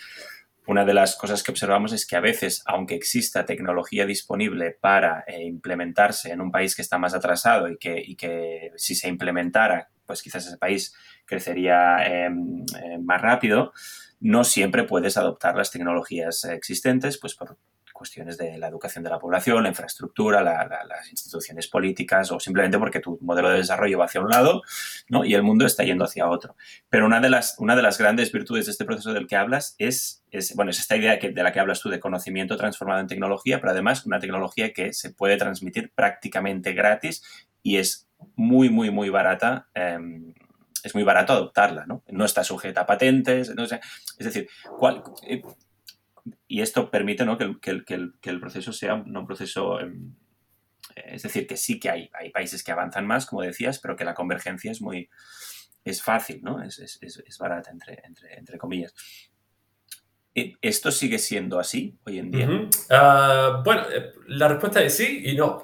una de las cosas que observamos es que a veces, aunque exista tecnología disponible para eh, implementarse en un país que está más atrasado y que, y que si se implementara, pues quizás ese país crecería em, eh, más rápido, no siempre puedes adoptar las tecnologías existentes, pues por, cuestiones de la educación de la población, la infraestructura, las instituciones políticas o simplemente porque tu modelo de desarrollo va hacia un lado ¿no? y el mundo está yendo hacia otro. Pero una de las, una de las grandes virtudes de este proceso del que hablas es, es, bueno, es esta idea que, de la que hablas tú de conocimiento transformado en tecnología, pero además una tecnología que se puede transmitir prácticamente gratis y es muy, muy, muy barata. Em, es muy barato adoptarla, ¿no? No está sujeta a patentes, no es decir, ¿cuál, eh, y esto permite ¿no? que, el, proceso sea un proceso... Em, es decir, que sí que hay, hay países que avanzan más, como decías, pero que la convergencia es muy... es fácil, ¿no? Es, es, barata, entre, entre, entre comillas. Eh, ¿Esto sigue siendo así hoy en día? Ah, bueno, eh, la respuesta es sí y no.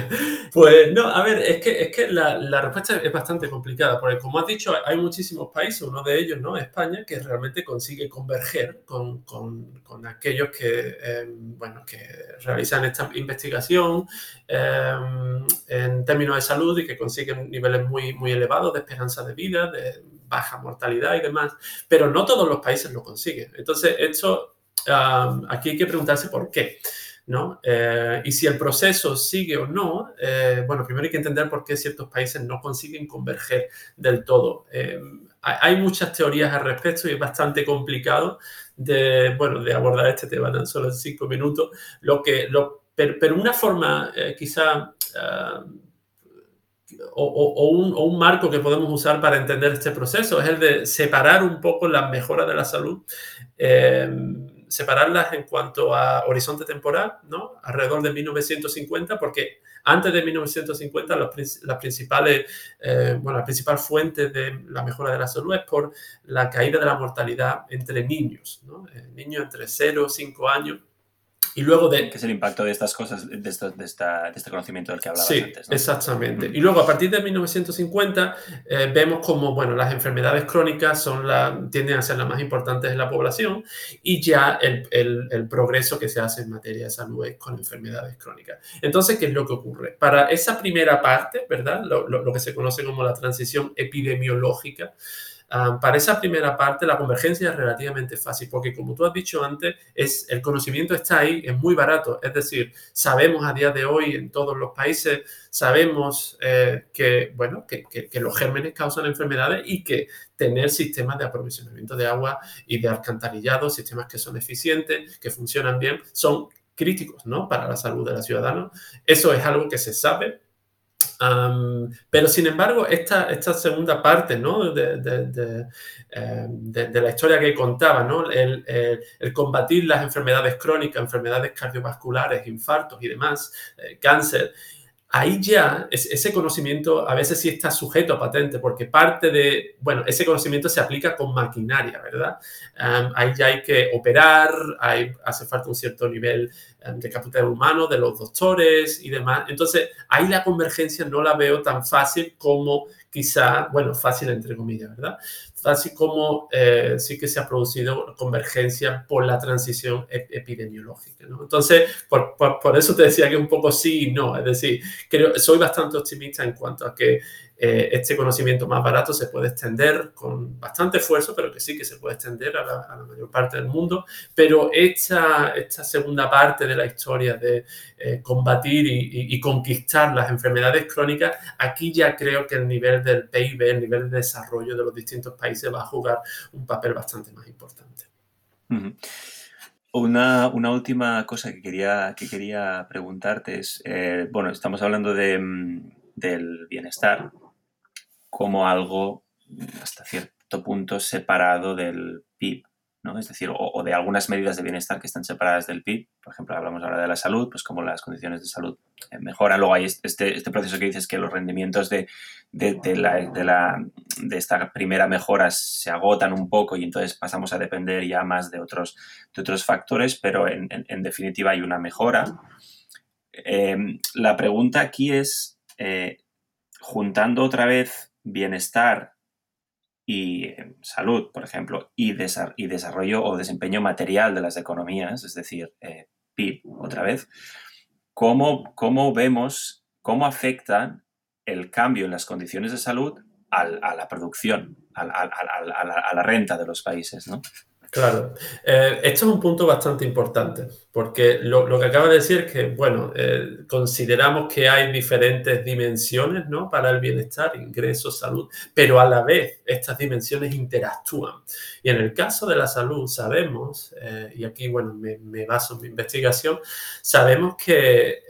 pues no, a ver, es que, es que la, la, respuesta es bastante complicada, porque como has dicho, hay muchísimos países, uno de ellos, ¿no? España, que realmente consigue converger con, con, con aquellos que, em, bueno, que realizan esta investigación em, en términos de salud y que consiguen niveles muy, muy elevados de esperanza de vida, de baja mortalidad y demás, pero no todos los países lo consiguen. Entonces, esto, aquí hay que preguntarse por qué. ¿no? Eh, y si el proceso sigue o no, eh, bueno, primero hay que entender por qué ciertos países no consiguen converger del todo. Eh, hay muchas teorías al respecto y es bastante complicado de, bueno, de abordar este tema tan solo en cinco minutos. Lo que, lo, pero, una forma quizá o, un, marco que podemos usar para entender este proceso es el de separar un poco las mejoras de la salud, em, separarlas en cuanto a horizonte temporal, ¿no? Alrededor de 1950, porque antes de 1950 las, principales, eh, bueno, la principal fuente de la mejora de la salud es por la caída de la mortalidad entre niños. Eh, niños entre 0 y 5 años y luego de... Que es el impacto de estas cosas, de, este conocimiento del que hablabas sí, antes. exactamente. Mm. Y luego a partir de 1950 eh, vemos como, bueno, las enfermedades crónicas son la, tienden a ser las más importantes en la población y ya el, el, progreso que se hace en materia de salud es con enfermedades crónicas. Entonces, ¿qué es lo que ocurre? Para esa primera parte, ¿verdad? Lo, lo, lo que se conoce como la transición epidemiológica, para esa primera parte, la convergencia es relativamente fácil, porque como tú has dicho antes, es, el conocimiento está ahí, es muy barato. Es decir, sabemos a día de hoy en todos los países, sabemos eh, que, bueno, que, que, los gérmenes causan enfermedades y que tener sistemas de aprovisionamiento de agua y de alcantarillado, sistemas que son eficientes, que funcionan bien, son críticos ¿no? para la salud de los ciudadanos. Eso es algo que se sabe, pero sin embargo, esta, esta segunda parte ¿no? de, de, em, la historia que contaba, ¿no? El, el, combatir las enfermedades crónicas, enfermedades cardiovasculares, infartos y demás, eh, cáncer, ahí ya ese conocimiento a veces sí está sujeto a patente porque parte de, bueno, ese conocimiento se aplica con maquinaria, ¿verdad? ahí ya hay que operar, hace falta un cierto nivel de capital humano de los doctores y demás. Entonces, ahí la convergencia no la veo tan fácil como quizá, bueno, fácil entre comillas, ¿verdad? Así como eh, sí que se ha producido convergencia por la transición epidemiológica. ¿no? Entonces, por, por, eso te decía que un poco sí y no. Es decir, creo, soy bastante optimista en cuanto a que eh, este conocimiento más barato se puede extender con bastante esfuerzo, pero que sí que se puede extender a la, mayor parte del mundo. Pero esta, esta, segunda parte de la historia de eh, combatir y, conquistar las enfermedades crónicas, aquí ya creo que el nivel del PIB, el nivel de desarrollo de los distintos países va a jugar un papel bastante más importante. Una, una, última cosa que quería, que quería preguntarte es, eh, bueno, estamos hablando de, mm, del bienestar, como algo hasta cierto punto separado del PIB, ¿no? Es decir, o, de algunas medidas de bienestar que están separadas del PIB. Por ejemplo, hablamos ahora de la salud, pues como las condiciones de salud eh, mejoran. Luego hay este, este proceso que dices que los rendimientos de, de, la, de esta primera mejora se agotan un poco y entonces pasamos a depender ya más de otros, de otros factores, pero en, en, definitiva hay una mejora. Eh, la pregunta aquí es, eh, juntando otra vez bienestar y eh, salud, por ejemplo, y, desarrollo o desempeño material de las economías, es decir, eh, PIB, otra vez, ¿cómo, cómo vemos, cómo afecta el cambio en las condiciones de salud a la producción, a, a, la renta de los países, ¿no? Claro, eh, esto es un punto bastante importante, porque lo, que acaba de decir es que, bueno, eh, consideramos que hay diferentes dimensiones ¿no? para el bienestar, ingresos, salud, pero a la vez estas dimensiones interactúan. Y en el caso de la salud sabemos, eh, y aquí, bueno, me, baso en mi investigación, sabemos que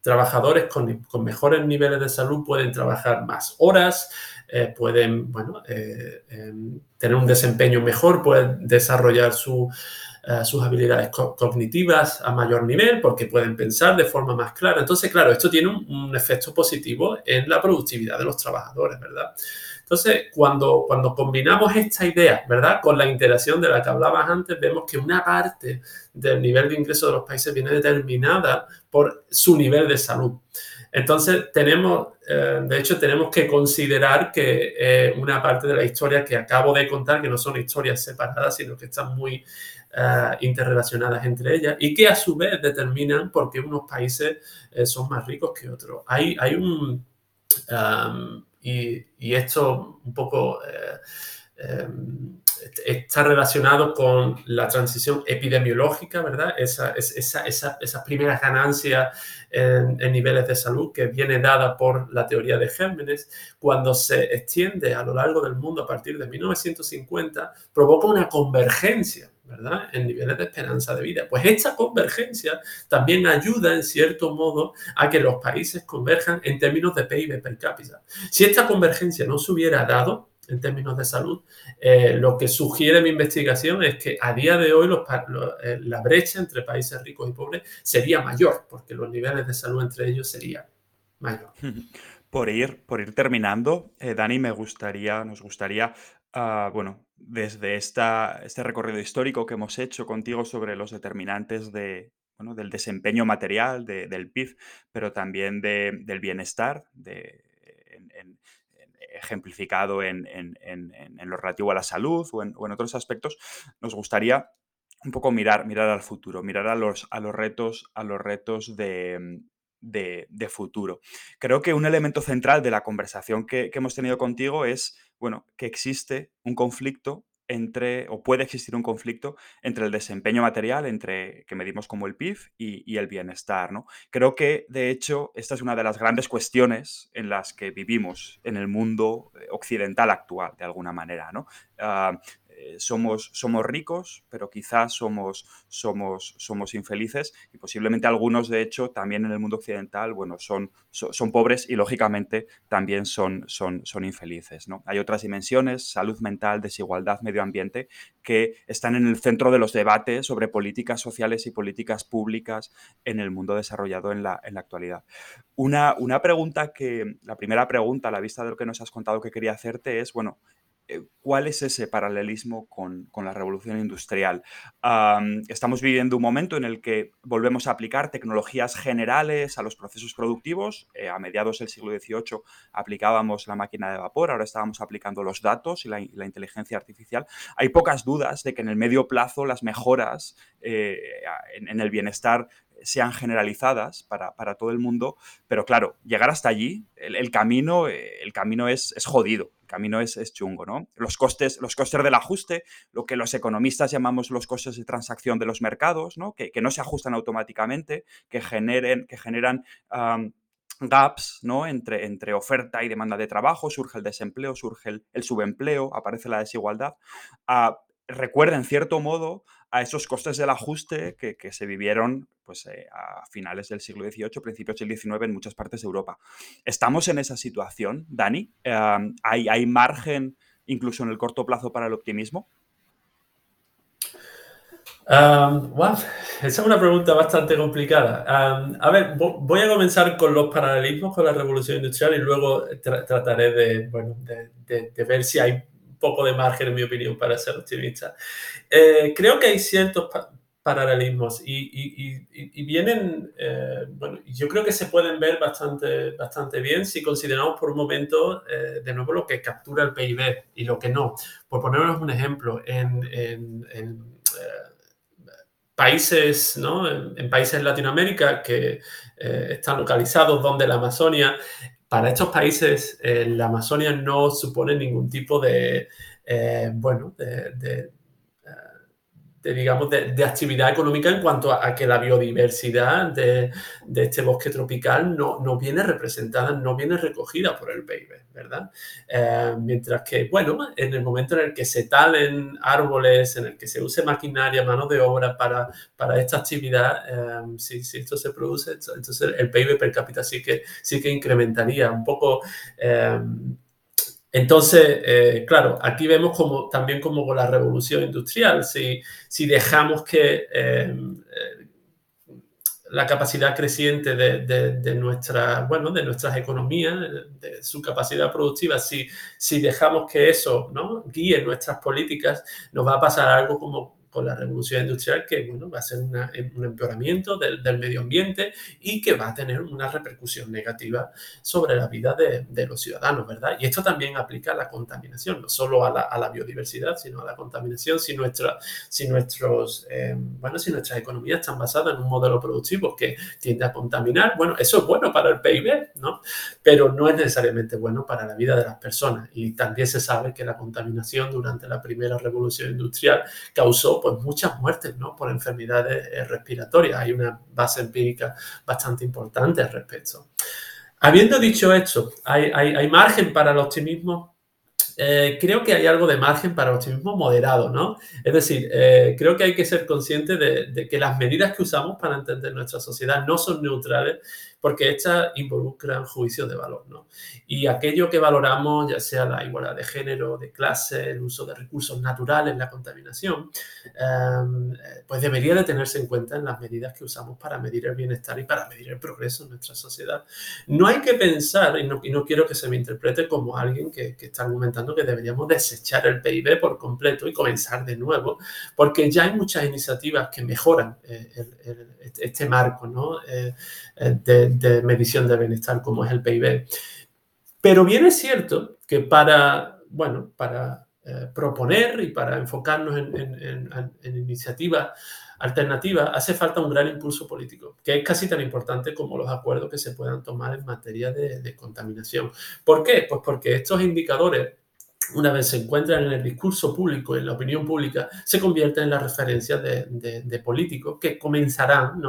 trabajadores con, con mejores niveles de salud pueden trabajar más horas, eh, pueden bueno, eh, em, tener un desempeño mejor, pueden desarrollar eh, sus habilidades cognitivas a mayor nivel porque pueden pensar de forma más clara. Entonces, claro, esto tiene un, efecto positivo en la productividad de los trabajadores, ¿verdad? Entonces, cuando, cuando combinamos esta idea, ¿verdad? Con la interacción de la que hablabas antes, vemos que una parte del nivel de ingreso de los países viene determinada por su nivel de salud. Entonces, tenemos, eh, de hecho, tenemos que considerar que eh, una parte de la historia que acabo de contar, que no son historias separadas, sino que están muy eh, interrelacionadas entre ellas y que a su vez determinan por qué unos países son más ricos que otros. Hay, hay un... Um, y, esto un poco está relacionado con la transición epidemiológica, ¿verdad? Esa, esa, esa, primeras ganancias en, niveles de salud que viene dada por la teoría de gérmenes, cuando se extiende a lo largo del mundo a partir de 1950, provoca una convergencia ¿verdad? En niveles de esperanza de vida. Pues esta convergencia también ayuda, en cierto modo, a que los países converjan en términos de PIB per cápita. Si esta convergencia no se hubiera dado, en términos de salud, eh, lo que sugiere mi investigación es que a día de hoy eh, la brecha entre países ricos y pobres sería mayor, porque los niveles de salud entre ellos serían mayor. Por ir, por ir terminando, eh, Dani, me gustaría, nos gustaría, ah, bueno, desde esta, este recorrido histórico que hemos hecho contigo sobre los determinantes de, bueno, del desempeño material del PIB, pero también del bienestar, de, ejemplificado en, lo relativo a la salud o en, otros aspectos, nos gustaría un poco mirar, mirar al futuro, mirar a los, a los retos, a los retos de, de, futuro. Creo que un elemento central de la conversación que, hemos tenido contigo es, bueno, que existe un conflicto entre, o puede existir un conflicto entre el desempeño material, entre que medimos como el PIB y, el bienestar, ¿no? Creo que, de hecho, esta es una de las grandes cuestiones en las que vivimos en el mundo eh, occidental actual, de alguna manera, ¿no? Ah, eh, somos, somos ricos, pero quizás somos, somos, somos infelices y posiblemente algunos, de hecho, también en el mundo occidental, bueno, son, son, pobres y lógicamente también son, son, son infelices. ¿no? Hay otras dimensiones, salud mental, desigualdad, medio ambiente, que están en el centro de los debates sobre políticas sociales y políticas públicas en el mundo desarrollado en la, en la actualidad. Una, una pregunta que, la primera pregunta a la vista de lo que nos has contado que quería hacerte es, bueno, ¿Cuál es ese paralelismo con, la revolución industrial? estamos viviendo un momento en el que volvemos a aplicar tecnologías generales a los procesos productivos. Eh, a mediados del siglo XVIII aplicábamos la máquina de vapor, ahora estábamos aplicando los datos y la, inteligencia artificial. Hay pocas dudas de que en el medio plazo las mejoras eh, en, el bienestar sean generalizadas para, todo el mundo, pero claro, llegar hasta allí, el, camino, el camino es, es jodido camino es, chungo, ¿no? Los costes, los costes del ajuste, lo que los economistas llamamos los costes de transacción de los mercados, ¿no? Que, no se ajustan automáticamente, que, generen, que generan gaps ¿no? entre, entre oferta y demanda de trabajo, surge el desempleo, surge el, subempleo, aparece la desigualdad. Uh, recuerda en cierto modo a esos costes del ajuste que, se vivieron pues, eh, a finales del siglo XVIII, principios del XIX en muchas partes de Europa. ¿Estamos en esa situación, Dani? ¿hay, ¿hay, margen incluso en el corto plazo para el optimismo? esa es una pregunta bastante complicada. a ver, voy a comenzar con los paralelismos con la revolución industrial y luego trataré de, bueno, de ver si hay poco de margen, en mi opinión, para ser optimista. Eh, creo que hay ciertos paralelismos y, vienen, eh, bueno, yo creo que se pueden ver bastante, bastante bien si consideramos por un momento, eh, de nuevo, lo que captura el PIB y lo que no. Por ponernos un ejemplo, en, países, ¿no? En, países de Latinoamérica que están localizados donde la Amazonia para estos países eh, la Amazonia no supone ningún tipo de, eh, bueno, de, de, digamos, de, actividad económica en cuanto a, que la biodiversidad de, este bosque tropical no, no, viene representada, no viene recogida por el PIB, ¿verdad? Eh, mientras que, bueno, en el momento en el que se talen árboles, en el que se use maquinaria, mano de obra para, para esta actividad, eh, si, si, esto se produce, entonces el PIB per cápita sí que, sí que incrementaría un poco. Eh, entonces, eh, claro, aquí vemos también como con la revolución industrial, si, dejamos que eh, eh, la capacidad creciente de, nuestra, bueno, de nuestras economías, de su capacidad productiva, si, si dejamos que eso ¿no? guíe nuestras políticas, nos va a pasar algo como con la revolución industrial que bueno, va a ser un empeoramiento del, medio ambiente y que va a tener una repercusión negativa sobre la vida de, los ciudadanos, ¿verdad? Y esto también aplica a la contaminación, no solo a la, a la biodiversidad, sino a la contaminación. Si, nuestra, si, nuestros, eh, bueno, si nuestras economías están basadas en un modelo productivo que tiende a contaminar, bueno, eso es bueno para el PIB, ¿no? Pero no es necesariamente bueno para la vida de las personas. Y también se sabe que la contaminación durante la primera revolución industrial causó pues muchas muertes ¿no? por enfermedades eh, respiratorias. Hay una base empírica bastante importante al respecto. Habiendo dicho esto, ¿hay, hay, margen para el optimismo? eh, creo que hay algo de margen para optimismo moderado, ¿no? Es decir, eh, creo que hay que ser consciente de, que las medidas que usamos para entender nuestra sociedad no son neutrales porque estas involucran juicios de valor, ¿no? Y aquello que valoramos, ya sea la igualdad de género, de clase, el uso de recursos naturales, la contaminación, em, pues debería de tenerse en cuenta en las medidas que usamos para medir el bienestar y para medir el progreso en nuestra sociedad. No hay que pensar, y no, quiero que se me interprete como alguien que, está argumentando que deberíamos desechar el PIB por completo y comenzar de nuevo, porque ya hay muchas iniciativas que mejoran eh, este marco, ¿no? Eh, eh, de, medición de bienestar como es el PIB. Pero bien es cierto que para, bueno, para eh, proponer y para enfocarnos en, iniciativas alternativas hace falta un gran impulso político, que es casi tan importante como los acuerdos que se puedan tomar en materia de, de contaminación. ¿Por qué? Pues porque estos indicadores una vez se encuentran en el discurso público, en la opinión pública, se convierten en las referencias de, políticos que comenzarán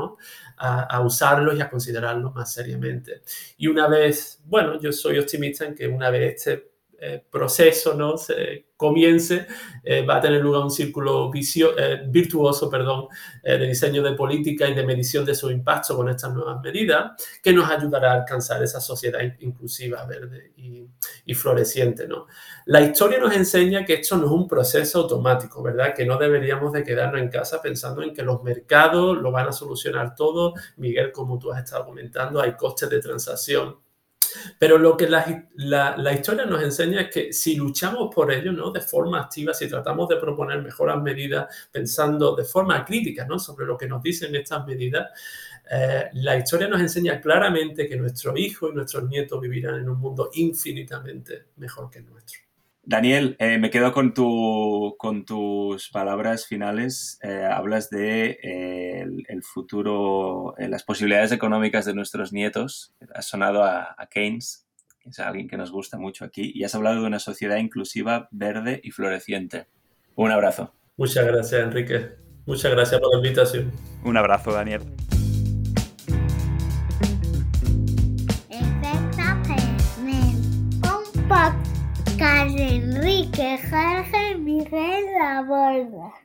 a, usarlos y a considerarlos más seriamente. Y una vez, bueno, yo soy optimista en que una vez este eh, proceso ¿no? se comience, eh, va a tener lugar un círculo eh, virtuoso perdón, de diseño de política y de medición de su impacto con estas nuevas medidas, que nos ayudará a alcanzar esa sociedad inclusiva, verde y, y floreciente. ¿no? La historia nos enseña que esto no es un proceso automático, ¿verdad? Que no deberíamos de quedarnos en casa pensando en que los mercados lo van a solucionar todo. Miguel, como tú has estado comentando, hay costes de transacción pero lo que la, historia nos enseña es que si luchamos por ello, ¿no? De forma activa, si tratamos de proponer mejoras medidas pensando de forma crítica, ¿no? Sobre lo que nos dicen estas medidas, eh, la historia nos enseña claramente que nuestros hijos y nuestros nietos vivirán en un mundo infinitamente mejor que el nuestro. Daniel, eh, me quedo con, tu, con tus palabras finales. Eh, hablas de eh, el, futuro, las posibilidades económicas de nuestros nietos. Has sonado a, Keynes, que es alguien que nos gusta mucho aquí, y has hablado de una sociedad inclusiva, verde y floreciente. Un abrazo. Muchas gracias, Enrique. Muchas gracias por la invitación. Un abrazo, Daniel. Enrique Jorge Miguel La Borda.